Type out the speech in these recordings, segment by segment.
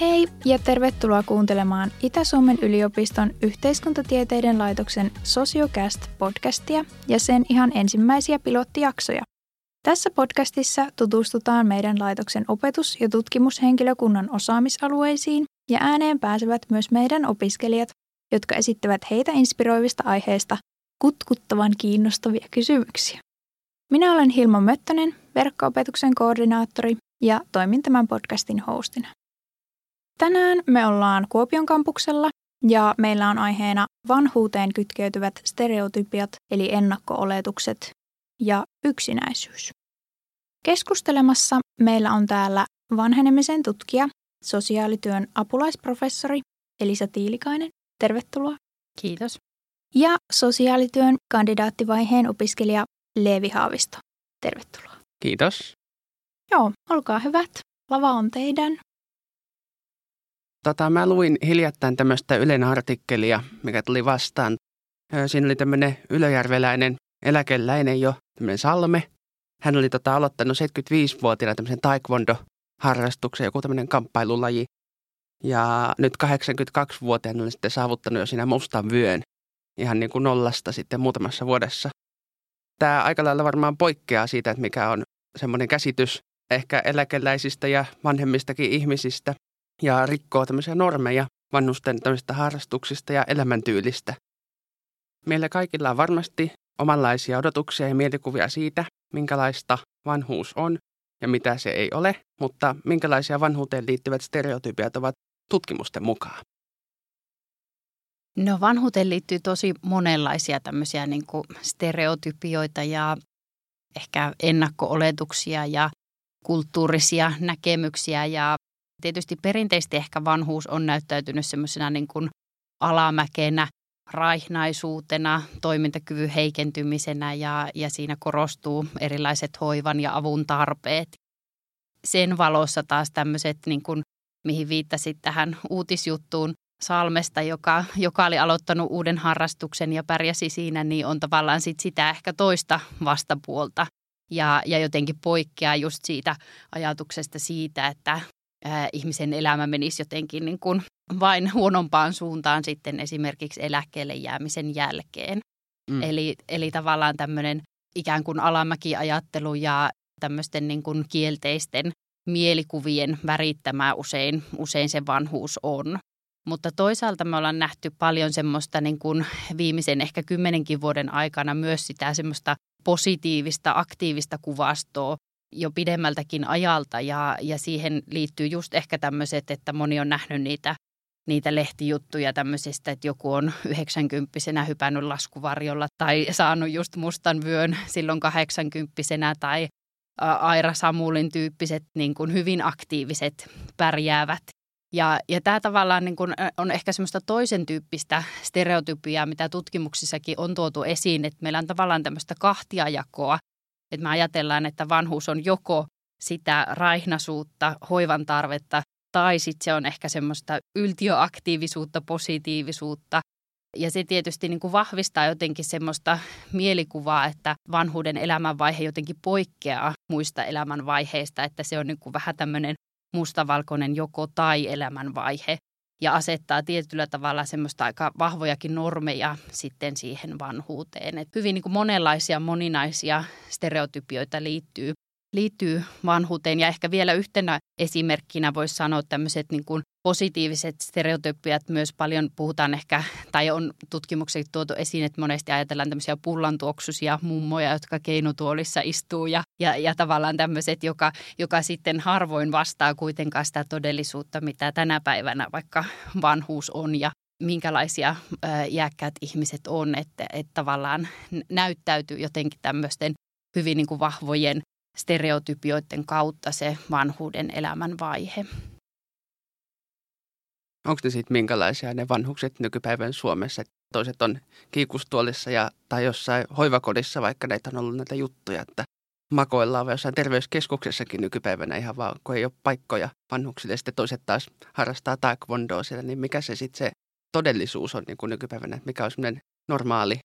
Hei ja tervetuloa kuuntelemaan Itä-Suomen yliopiston yhteiskuntatieteiden laitoksen Sociocast-podcastia ja sen ihan ensimmäisiä pilottijaksoja. Tässä podcastissa tutustutaan meidän laitoksen opetus- ja tutkimushenkilökunnan osaamisalueisiin ja ääneen pääsevät myös meidän opiskelijat, jotka esittävät heitä inspiroivista aiheista kutkuttavan kiinnostavia kysymyksiä. Minä olen Hilma Möttönen, verkko-opetuksen koordinaattori ja toimin tämän podcastin hostina. Tänään me ollaan Kuopion kampuksella ja meillä on aiheena vanhuuteen kytkeytyvät stereotypiat eli ennakko-oletukset ja yksinäisyys. Keskustelemassa meillä on täällä vanhenemisen tutkija, sosiaalityön apulaisprofessori Elisa Tiilikainen. Tervetuloa. Kiitos. Ja sosiaalityön kandidaattivaiheen opiskelija Leevi Haavisto. Tervetuloa. Kiitos. Joo, olkaa hyvät. Lava on teidän. Tota, mä luin hiljattain tämmöistä Ylen artikkelia, mikä tuli vastaan. Siinä oli tämmöinen ylöjärveläinen eläkeläinen jo, tämmöinen Salme. Hän oli tota, aloittanut 75-vuotiaana tämmöisen taekwondo-harrastuksen, joku tämmöinen kamppailulaji. Ja nyt 82-vuotiaana oli sitten saavuttanut jo siinä mustan vyön ihan niin kuin nollasta sitten muutamassa vuodessa. Tämä aika lailla varmaan poikkeaa siitä, että mikä on semmoinen käsitys ehkä eläkeläisistä ja vanhemmistakin ihmisistä ja rikkoo tämmöisiä normeja vanhusten tämmöisistä harrastuksista ja elämäntyylistä. Meillä kaikilla on varmasti omanlaisia odotuksia ja mielikuvia siitä, minkälaista vanhuus on ja mitä se ei ole, mutta minkälaisia vanhuuteen liittyvät stereotypiat ovat tutkimusten mukaan? No vanhuuteen liittyy tosi monenlaisia tämmöisiä niin kuin stereotypioita ja ehkä ennakko-oletuksia ja kulttuurisia näkemyksiä ja tietysti perinteisesti ehkä vanhuus on näyttäytynyt semmoisena niin kuin alamäkenä, raihnaisuutena, toimintakyvyn heikentymisenä ja, ja siinä korostuu erilaiset hoivan ja avun tarpeet. Sen valossa taas tämmöiset, niin kuin, mihin viittasit tähän uutisjuttuun Salmesta, joka, joka oli aloittanut uuden harrastuksen ja pärjäsi siinä, niin on tavallaan sit sitä ehkä toista vastapuolta. Ja, ja jotenkin poikkeaa just siitä ajatuksesta siitä, että ää, ihmisen elämä menisi jotenkin niin kuin vain huonompaan suuntaan sitten esimerkiksi eläkkeelle jäämisen jälkeen. Mm. Eli, eli tavallaan tämmöinen ikään kuin alamäkiajattelu ja tämmöisten niin kuin kielteisten mielikuvien värittämää usein, usein se vanhuus on. Mutta toisaalta me ollaan nähty paljon semmoista niin kuin viimeisen ehkä kymmenenkin vuoden aikana myös sitä semmoista positiivista, aktiivista kuvastoa jo pidemmältäkin ajalta ja, ja siihen liittyy just ehkä tämmöiset, että moni on nähnyt niitä niitä lehtijuttuja tämmöisistä, että joku on 90 hypännyt laskuvarjolla tai saanut just mustan vyön silloin 80 tai Aira Samulin tyyppiset niin kuin hyvin aktiiviset pärjäävät. Ja, ja tämä tavallaan niin kuin on ehkä semmoista toisen tyyppistä stereotypiaa, mitä tutkimuksissakin on tuotu esiin, että meillä on tavallaan tämmöistä kahtiajakoa, että me ajatellaan, että vanhuus on joko sitä raihnaisuutta, hoivan tarvetta tai sitten se on ehkä semmoista yltiöaktiivisuutta, positiivisuutta. Ja se tietysti niin kuin vahvistaa jotenkin semmoista mielikuvaa, että vanhuuden elämänvaihe jotenkin poikkeaa muista elämänvaiheista, että se on niin kuin vähän tämmöinen mustavalkoinen joko tai elämänvaihe ja asettaa tietyllä tavalla semmoista aika vahvojakin normeja sitten siihen vanhuuteen. Et hyvin niin kuin monenlaisia moninaisia stereotypioita liittyy liittyy vanhuuteen. Ja ehkä vielä yhtenä esimerkkinä voisi sanoa tämmöiset niin kuin positiiviset stereotypiat myös paljon puhutaan ehkä, tai on tutkimukset tuotu esiin, että monesti ajatellaan tämmöisiä pullantuoksuisia mummoja, jotka keinutuolissa istuu ja, ja, ja tavallaan tämmöiset, joka, joka sitten harvoin vastaa kuitenkaan sitä todellisuutta, mitä tänä päivänä vaikka vanhuus on ja minkälaisia iäkkäät ihmiset on, että, että tavallaan näyttäytyy jotenkin tämmöisten hyvin niin kuin vahvojen stereotypioiden kautta se vanhuuden elämän vaihe. Onko ne sitten minkälaisia ne vanhukset nykypäivän Suomessa? Toiset on kiikustuolissa ja, tai jossain hoivakodissa, vaikka näitä on ollut näitä juttuja, että makoillaan vai jossain terveyskeskuksessakin nykypäivänä ihan vaan, kun ei ole paikkoja vanhuksille. Sitten toiset taas harrastaa taekwondoa siellä, niin mikä se sitten se todellisuus on niin kuin nykypäivänä, mikä on semmoinen normaali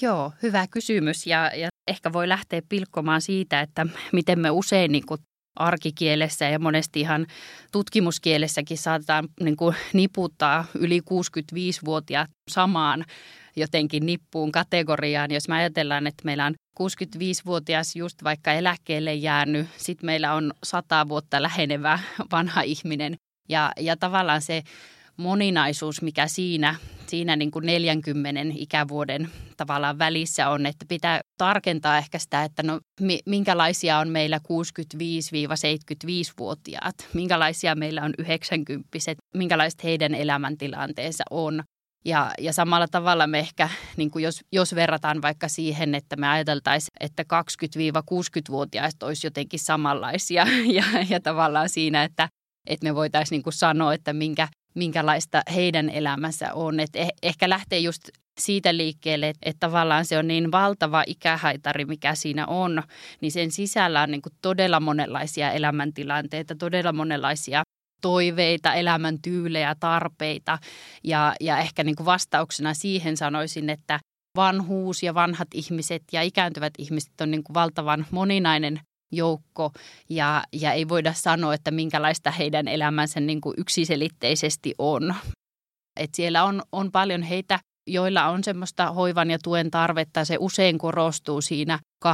Joo, hyvä kysymys ja, ja ehkä voi lähteä pilkkomaan siitä, että miten me usein niin kuin arkikielessä ja monesti ihan tutkimuskielessäkin saatetaan niin kuin niputtaa yli 65-vuotiaat samaan jotenkin nippuun kategoriaan. Jos me ajatellaan, että meillä on 65-vuotias just vaikka eläkkeelle jäänyt, sitten meillä on 100 vuotta lähenevä vanha ihminen. Ja, ja tavallaan se moninaisuus, mikä siinä, siinä niin kuin 40 ikävuoden tavallaan välissä on, että pitää tarkentaa ehkä sitä, että no minkälaisia on meillä 65-75-vuotiaat, minkälaisia meillä on 90 minkälaiset heidän elämäntilanteensa on. Ja, ja samalla tavalla me ehkä, niin kuin jos, jos verrataan vaikka siihen, että me ajateltaisiin, että 20-60-vuotiaista olisi jotenkin samanlaisia ja, ja tavallaan siinä, että, että me voitaisiin niin sanoa, että minkä, minkälaista heidän elämänsä on. Et eh, ehkä lähtee just siitä liikkeelle, että, että tavallaan se on niin valtava ikähaitari, mikä siinä on, niin sen sisällä on niin kuin todella monenlaisia elämäntilanteita, todella monenlaisia toiveita, elämäntyylejä, tarpeita. Ja, ja ehkä niin kuin vastauksena siihen sanoisin, että vanhuus ja vanhat ihmiset ja ikääntyvät ihmiset on niin kuin valtavan moninainen joukko ja, ja ei voida sanoa, että minkälaista heidän elämänsä niin kuin yksiselitteisesti on. Et siellä on, on paljon heitä, joilla on semmoista hoivan ja tuen tarvetta. Se usein korostuu siinä 80-85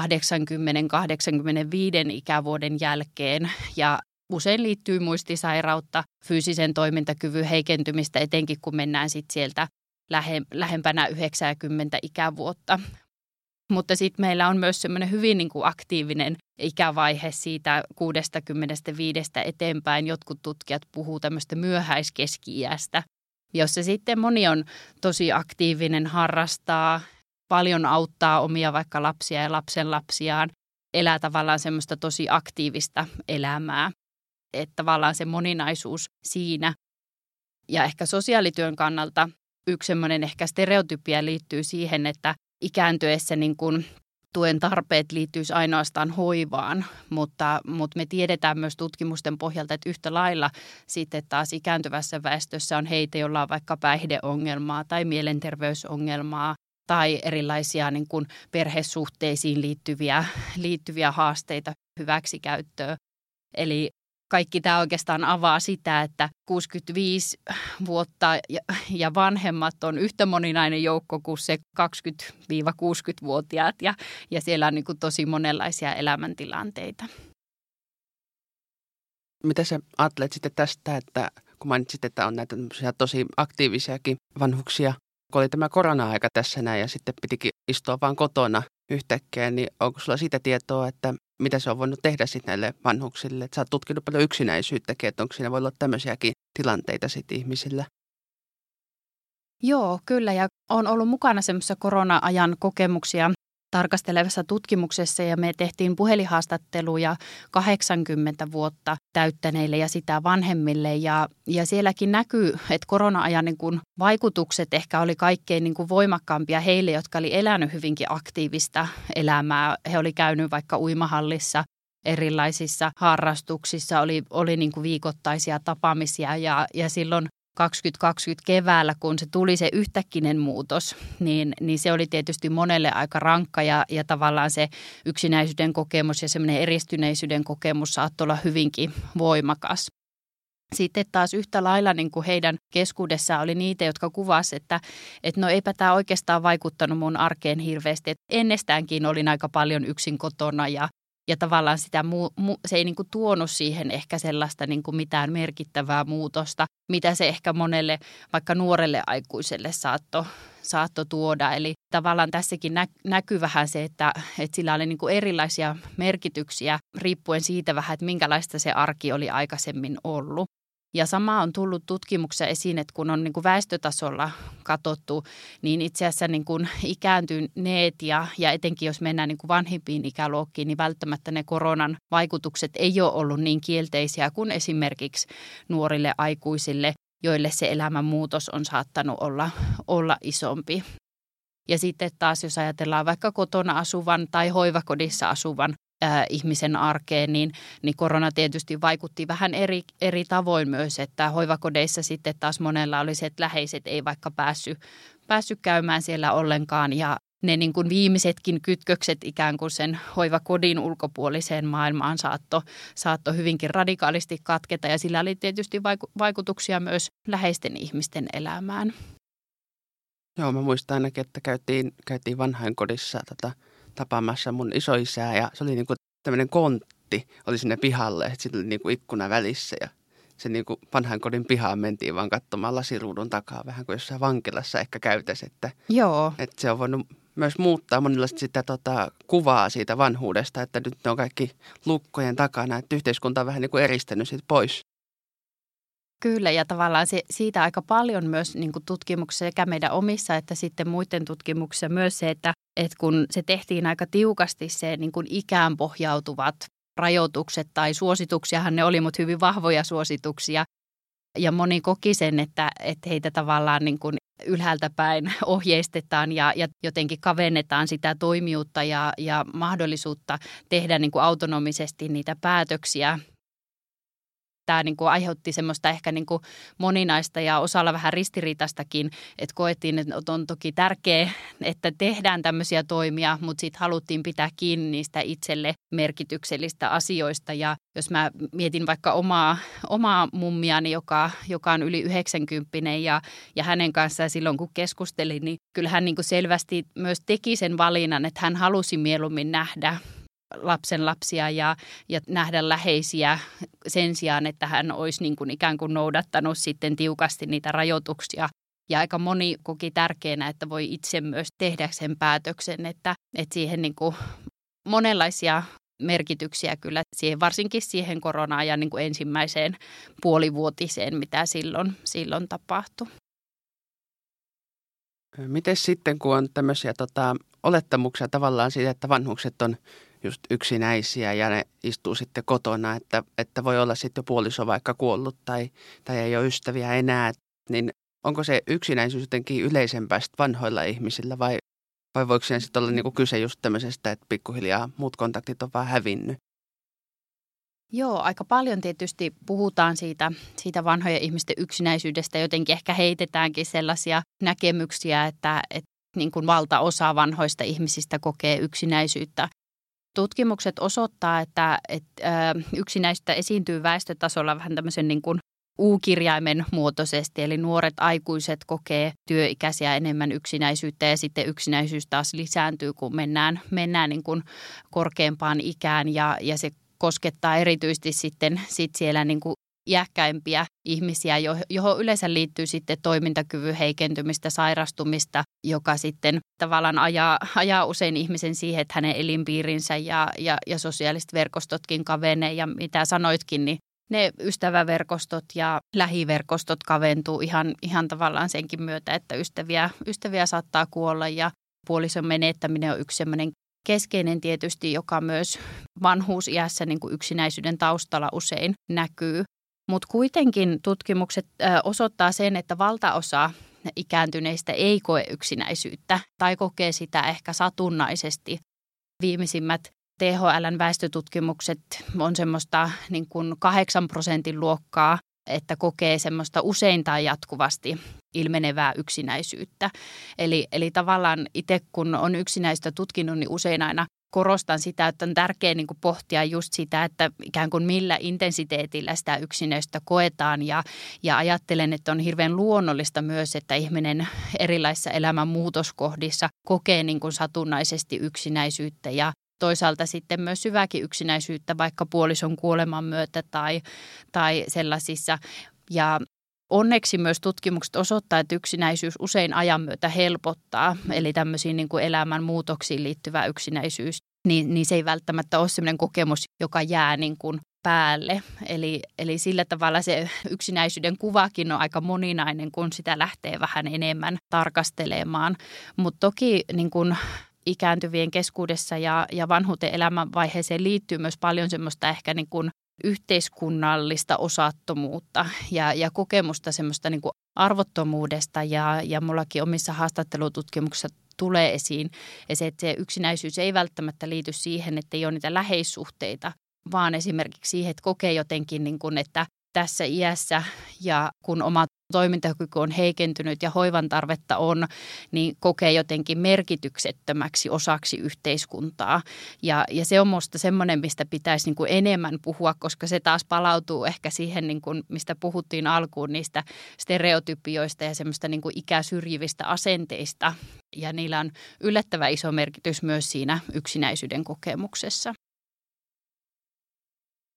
ikävuoden jälkeen ja usein liittyy muistisairautta, fyysisen toimintakyvyn heikentymistä, etenkin kun mennään sitten sieltä lähe, lähempänä 90 ikävuotta. Mutta sitten meillä on myös semmoinen hyvin niin kuin aktiivinen ikävaihe siitä 65 eteenpäin. Jotkut tutkijat puhuu tämmöistä myöhäiskeski-iästä, jossa sitten moni on tosi aktiivinen, harrastaa, paljon auttaa omia vaikka lapsia ja lapsenlapsiaan, elää tavallaan semmoista tosi aktiivista elämää. Että tavallaan se moninaisuus siinä. Ja ehkä sosiaalityön kannalta yksi semmoinen ehkä stereotypia liittyy siihen, että ikääntyessä niin kuin tuen tarpeet liittyisi ainoastaan hoivaan, mutta, mutta me tiedetään myös tutkimusten pohjalta, että yhtä lailla sitten taas ikääntyvässä väestössä on heitä, joilla on vaikka päihdeongelmaa tai mielenterveysongelmaa tai erilaisia niin kuin perhesuhteisiin liittyviä, liittyviä haasteita hyväksikäyttöä. Eli kaikki tämä oikeastaan avaa sitä, että 65 vuotta ja vanhemmat on yhtä moninainen joukko kuin se 20-60-vuotiaat ja, ja siellä on niin kuin tosi monenlaisia elämäntilanteita. Mitä sä ajattelet sitten tästä, että kun mainitsit, että on näitä tosi aktiivisiakin vanhuksia, kun oli tämä korona-aika tässä näin ja sitten pitikin istua vaan kotona yhtäkkiä, niin onko sulla siitä tietoa, että mitä se on voinut tehdä sitten näille vanhuksille? Että sä oot tutkinut paljon yksinäisyyttäkin, että onko siinä voi olla tämmöisiäkin tilanteita sitten ihmisillä? Joo, kyllä. Ja on ollut mukana semmoisessa korona-ajan kokemuksia tarkastelevassa tutkimuksessa ja me tehtiin puhelinhaastatteluja 80 vuotta täyttäneille ja sitä vanhemmille. Ja, ja sielläkin näkyy, että korona-ajan niin kuin vaikutukset ehkä oli kaikkein niin kuin voimakkaampia heille, jotka oli elänyt hyvinkin aktiivista elämää. He oli käynyt vaikka uimahallissa erilaisissa harrastuksissa, oli, oli niin kuin viikoittaisia tapaamisia ja, ja silloin 2020 keväällä, kun se tuli se yhtäkkinen muutos, niin, niin se oli tietysti monelle aika rankka ja, ja tavallaan se yksinäisyyden kokemus ja semmoinen eristyneisyyden kokemus saattoi olla hyvinkin voimakas. Sitten taas yhtä lailla niin kuin heidän keskuudessaan oli niitä, jotka kuvasivat, että, että no eipä tämä oikeastaan vaikuttanut mun arkeen hirveästi. Että ennestäänkin olin aika paljon yksin kotona ja ja tavallaan sitä muu, mu, se ei niin kuin tuonut siihen ehkä sellaista niin kuin mitään merkittävää muutosta, mitä se ehkä monelle vaikka nuorelle aikuiselle saatto, saatto tuoda. Eli tavallaan tässäkin nä, näkyy vähän se, että, että sillä oli niin kuin erilaisia merkityksiä riippuen siitä vähän, että minkälaista se arki oli aikaisemmin ollut. Ja sama on tullut tutkimuksessa esiin, että kun on niin kuin väestötasolla katsottu, niin itse asiassa niin kuin ikääntyneet ja, ja etenkin jos mennään niin kuin vanhimpiin ikäluokkiin, niin välttämättä ne koronan vaikutukset ei ole ollut niin kielteisiä kuin esimerkiksi nuorille aikuisille, joille se elämänmuutos on saattanut olla, olla isompi. Ja sitten taas, jos ajatellaan vaikka kotona asuvan tai hoivakodissa asuvan ihmisen arkeen, niin, niin korona tietysti vaikutti vähän eri, eri tavoin myös, että hoivakodeissa sitten taas monella oli se, että läheiset ei vaikka päässyt, päässyt käymään siellä ollenkaan ja ne niin kuin viimeisetkin kytkökset ikään kuin sen hoivakodin ulkopuoliseen maailmaan saatto, saatto hyvinkin radikaalisti katketa ja sillä oli tietysti vaikutuksia myös läheisten ihmisten elämään. Joo, mä muistan ainakin, että käytiin, käytiin vanhainkodissa tota, tapaamassa mun isoisää ja se oli niinku tämmöinen kontti, oli sinne pihalle, että sillä oli niinku ikkuna välissä ja se niinku vanhainkodin pihaan mentiin vaan katsomaan lasiruudun takaa vähän kuin jossain vankilassa ehkä käytäisi, että, Joo. että se on voinut myös muuttaa monilla sitä tota, kuvaa siitä vanhuudesta, että nyt ne on kaikki lukkojen takana, että yhteiskunta on vähän niin kuin eristänyt siitä pois. Kyllä, ja tavallaan se, siitä aika paljon myös niin kuin tutkimuksessa sekä meidän omissa että sitten muiden tutkimuksissa myös se, että, että kun se tehtiin aika tiukasti se niin kuin ikään pohjautuvat rajoitukset tai suosituksiahan ne oli, mutta hyvin vahvoja suosituksia. Ja moni koki sen, että, että heitä tavallaan niin kuin ylhäältä päin ohjeistetaan ja, ja jotenkin kavennetaan sitä toimijuutta ja, ja mahdollisuutta tehdä niin kuin autonomisesti niitä päätöksiä tämä niin kuin aiheutti semmoista ehkä niin kuin moninaista ja osalla vähän ristiriitastakin, että koettiin, että on toki tärkeää, että tehdään tämmöisiä toimia, mutta sitten haluttiin pitää kiinni niistä itselle merkityksellistä asioista. Ja jos mä mietin vaikka omaa, omaa mummiani, joka, joka on yli 90 ja, ja hänen kanssaan silloin kun keskustelin, niin kyllä hän niin kuin selvästi myös teki sen valinnan, että hän halusi mieluummin nähdä lapsen lapsia ja, ja nähdä läheisiä sen sijaan, että hän olisi niin kuin ikään kuin noudattanut sitten tiukasti niitä rajoituksia. Ja aika moni koki tärkeänä, että voi itse myös tehdä sen päätöksen, että, että siihen niin kuin monenlaisia merkityksiä kyllä siihen, varsinkin siihen korona-ajan niin kuin ensimmäiseen puolivuotiseen, mitä silloin, silloin tapahtui. Miten sitten, kun on tämmöisiä tota, olettamuksia tavallaan siitä, että vanhukset on just yksinäisiä ja ne istuu sitten kotona, että, että voi olla sitten jo puoliso vaikka kuollut tai, tai ei ole ystäviä enää, niin onko se yksinäisyys jotenkin yleisempää vanhoilla ihmisillä vai, vai voiko siinä sitten olla niinku kyse just tämmöisestä, että pikkuhiljaa muut kontaktit on vaan hävinnyt? Joo, aika paljon tietysti puhutaan siitä, siitä vanhojen ihmisten yksinäisyydestä. Jotenkin ehkä heitetäänkin sellaisia näkemyksiä, että, että niin kuin valtaosa vanhoista ihmisistä kokee yksinäisyyttä. Tutkimukset osoittaa, että, että yksinäisyyttä esiintyy väestötasolla vähän tämmöisen niin kuin U-kirjaimen muotoisesti, eli nuoret aikuiset kokee työikäisiä enemmän yksinäisyyttä ja sitten yksinäisyys taas lisääntyy, kun mennään, mennään niin kuin korkeampaan ikään ja, ja se koskettaa erityisesti sitten sit siellä niin kuin iäkkäimpiä ihmisiä, johon yleensä liittyy sitten toimintakyvyn heikentymistä, sairastumista, joka sitten tavallaan ajaa, ajaa usein ihmisen siihen, että hänen elinpiirinsä ja, ja, ja sosiaaliset verkostotkin kavenee. Ja mitä sanoitkin, niin ne ystäväverkostot ja lähiverkostot kaventuu ihan, ihan tavallaan senkin myötä, että ystäviä, ystäviä saattaa kuolla ja puolison menettäminen on yksi sellainen keskeinen tietysti, joka myös vanhuusiässä niin kuin yksinäisyyden taustalla usein näkyy. Mutta kuitenkin tutkimukset osoittaa sen, että valtaosa ikääntyneistä ei koe yksinäisyyttä tai kokee sitä ehkä satunnaisesti. Viimeisimmät THLn väestötutkimukset on semmoista niin kuin 8 prosentin luokkaa, että kokee semmoista usein tai jatkuvasti ilmenevää yksinäisyyttä. Eli, eli tavallaan itse kun on yksinäistä tutkinut, niin usein aina korostan sitä, että on tärkeää niin pohtia just sitä, että ikään kuin millä intensiteetillä sitä yksinäistä koetaan ja, ja ajattelen, että on hirveän luonnollista myös, että ihminen erilaisissa elämän muutoskohdissa kokee niin kuin satunnaisesti yksinäisyyttä ja toisaalta sitten myös syväkin yksinäisyyttä vaikka puolison kuoleman myötä tai, tai sellaisissa. Ja Onneksi myös tutkimukset osoittaa, että yksinäisyys usein ajan myötä helpottaa, eli tämmöisiin niin kuin elämän muutoksiin liittyvä yksinäisyys, niin, niin se ei välttämättä ole sellainen kokemus, joka jää niin kuin päälle. Eli, eli sillä tavalla se yksinäisyyden kuvakin on aika moninainen, kun sitä lähtee vähän enemmän tarkastelemaan. Mutta toki niin kuin ikääntyvien keskuudessa ja, ja vanhuuteen elämänvaiheeseen liittyy myös paljon semmoista ehkä niin kuin yhteiskunnallista osattomuutta ja, ja kokemusta semmoista niin kuin arvottomuudesta ja, ja mullakin omissa haastattelututkimuksissa tulee esiin. Ja se, että se yksinäisyys ei välttämättä liity siihen, että ei ole niitä läheissuhteita, vaan esimerkiksi siihen, että kokee jotenkin, niin kuin, että tässä iässä ja kun oma toimintakyky on heikentynyt ja hoivan tarvetta on, niin kokee jotenkin merkityksettömäksi osaksi yhteiskuntaa. Ja, ja se on minusta semmoinen, mistä pitäisi niin kuin enemmän puhua, koska se taas palautuu ehkä siihen, niin kuin, mistä puhuttiin alkuun, niistä stereotypioista ja semmoista niin kuin ikäsyrjivistä asenteista. Ja niillä on yllättävän iso merkitys myös siinä yksinäisyyden kokemuksessa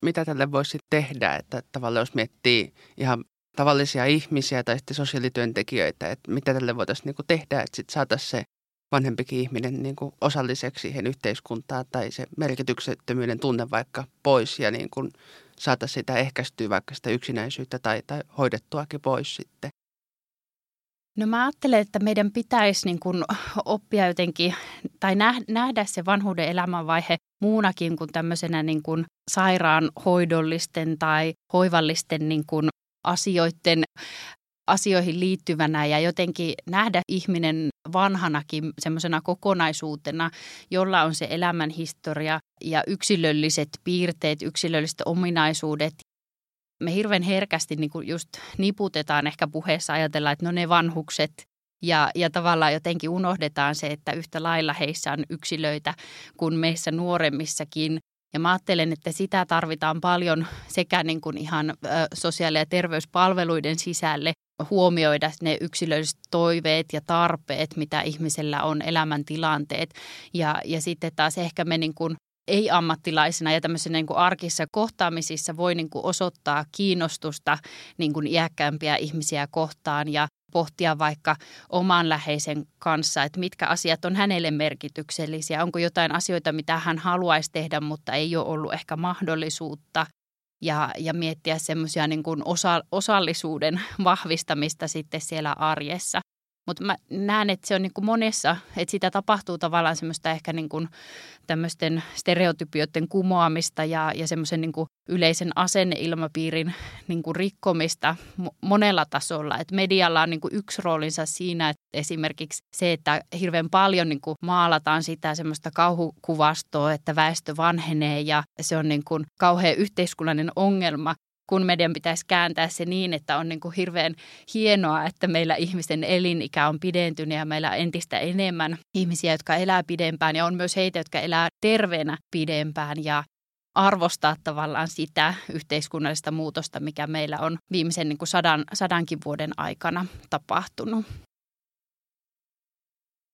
mitä tälle voisi tehdä, että tavallaan jos miettii ihan tavallisia ihmisiä tai sitten sosiaalityöntekijöitä, että mitä tälle voitaisiin niin tehdä, että sitten saataisiin se vanhempikin ihminen niin kuin osalliseksi siihen yhteiskuntaan tai se merkityksettömyyden tunne vaikka pois ja niin kuin saataisiin sitä ehkäistyä vaikka sitä yksinäisyyttä tai, tai hoidettuakin pois sitten. No mä ajattelen, että meidän pitäisi niin kuin oppia jotenkin tai nähdä se vanhuuden elämänvaihe muunakin kuin tämmöisenä niin kuin sairaanhoidollisten tai hoivallisten niin kuin asioiden asioihin liittyvänä ja jotenkin nähdä ihminen vanhanakin semmoisena kokonaisuutena, jolla on se elämän historia ja yksilölliset piirteet, yksilölliset ominaisuudet. Me hirveän herkästi niin kuin just niputetaan ehkä puheessa ajatella, että no ne vanhukset ja, ja tavallaan jotenkin unohdetaan se, että yhtä lailla heissä on yksilöitä kuin meissä nuoremmissakin. Ja mä ajattelen, että sitä tarvitaan paljon sekä niin kuin ihan sosiaali- ja terveyspalveluiden sisälle huomioida ne yksilölliset toiveet ja tarpeet, mitä ihmisellä on, elämäntilanteet. Ja, ja sitten taas ehkä me niin kuin ei-ammattilaisena ja tämmöisissä niin kuin arkissa kohtaamisissa voi niin kuin osoittaa kiinnostusta niin kuin iäkkäämpiä ihmisiä kohtaan ja pohtia vaikka oman läheisen kanssa, että mitkä asiat on hänelle merkityksellisiä. Onko jotain asioita, mitä hän haluaisi tehdä, mutta ei ole ollut ehkä mahdollisuutta. Ja, ja miettiä semmoisia niin osa, osallisuuden vahvistamista sitten siellä arjessa. Mutta mä näen, että se on niin kuin monessa, että sitä tapahtuu tavallaan semmoista ehkä niin kuin tämmöisten stereotypioiden kumoamista ja, ja semmoisen niin yleisen asenneilmapiirin niin kuin rikkomista monella tasolla. Et medialla on niin kuin yksi roolinsa siinä, että esimerkiksi se, että hirveän paljon niin kuin maalataan sitä semmoista kauhukuvastoa, että väestö vanhenee ja se on niin kuin kauhean yhteiskunnallinen ongelma, kun meidän pitäisi kääntää se niin, että on niin kuin hirveän hienoa, että meillä ihmisten elinikä on pidentynyt ja meillä on entistä enemmän ihmisiä, jotka elää pidempään ja on myös heitä, jotka elää terveenä pidempään ja arvostaa tavallaan sitä yhteiskunnallista muutosta, mikä meillä on viimeisen niin kuin sadan, sadankin vuoden aikana tapahtunut.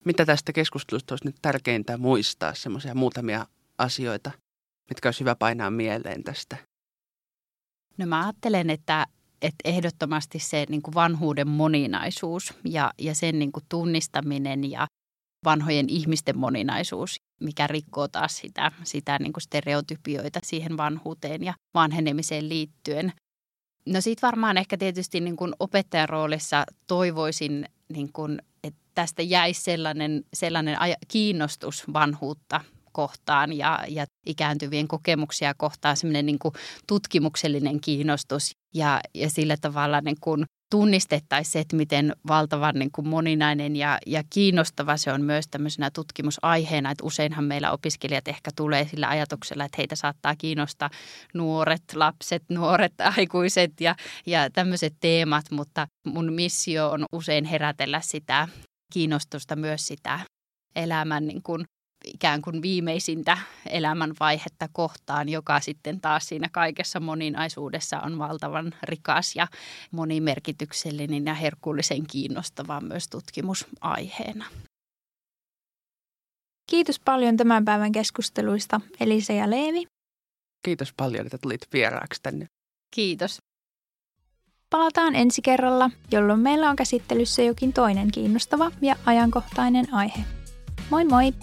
Mitä tästä keskustelusta olisi nyt tärkeintä muistaa, semmoisia muutamia asioita, mitkä olisi hyvä painaa mieleen tästä No mä ajattelen, että, että ehdottomasti se niin kuin vanhuuden moninaisuus ja, ja sen niin kuin tunnistaminen ja vanhojen ihmisten moninaisuus, mikä rikkoo taas sitä, sitä niin kuin stereotypioita siihen vanhuuteen ja vanhenemiseen liittyen. No siitä varmaan ehkä tietysti niin kuin opettajan roolissa toivoisin, niin kuin, että tästä jäisi sellainen, sellainen kiinnostus vanhuutta kohtaan ja, ja ikääntyvien kokemuksia kohtaan semmoinen niin tutkimuksellinen kiinnostus ja, ja sillä tavalla niin kuin tunnistettaisiin se, että miten valtavan niin kuin moninainen ja, ja kiinnostava se on myös tämmöisenä tutkimusaiheena. Että useinhan meillä opiskelijat ehkä tulee sillä ajatuksella, että heitä saattaa kiinnostaa nuoret, lapset, nuoret, aikuiset ja, ja tämmöiset teemat, mutta mun missio on usein herätellä sitä kiinnostusta myös sitä elämän niin kuin ikään kuin viimeisintä elämänvaihetta kohtaan, joka sitten taas siinä kaikessa moninaisuudessa on valtavan rikas ja monimerkityksellinen ja herkullisen kiinnostava myös tutkimusaiheena. Kiitos paljon tämän päivän keskusteluista Elisa ja Leevi. Kiitos paljon, että tulit vieraaksi tänne. Kiitos. Palataan ensi kerralla, jolloin meillä on käsittelyssä jokin toinen kiinnostava ja ajankohtainen aihe. Moi moi!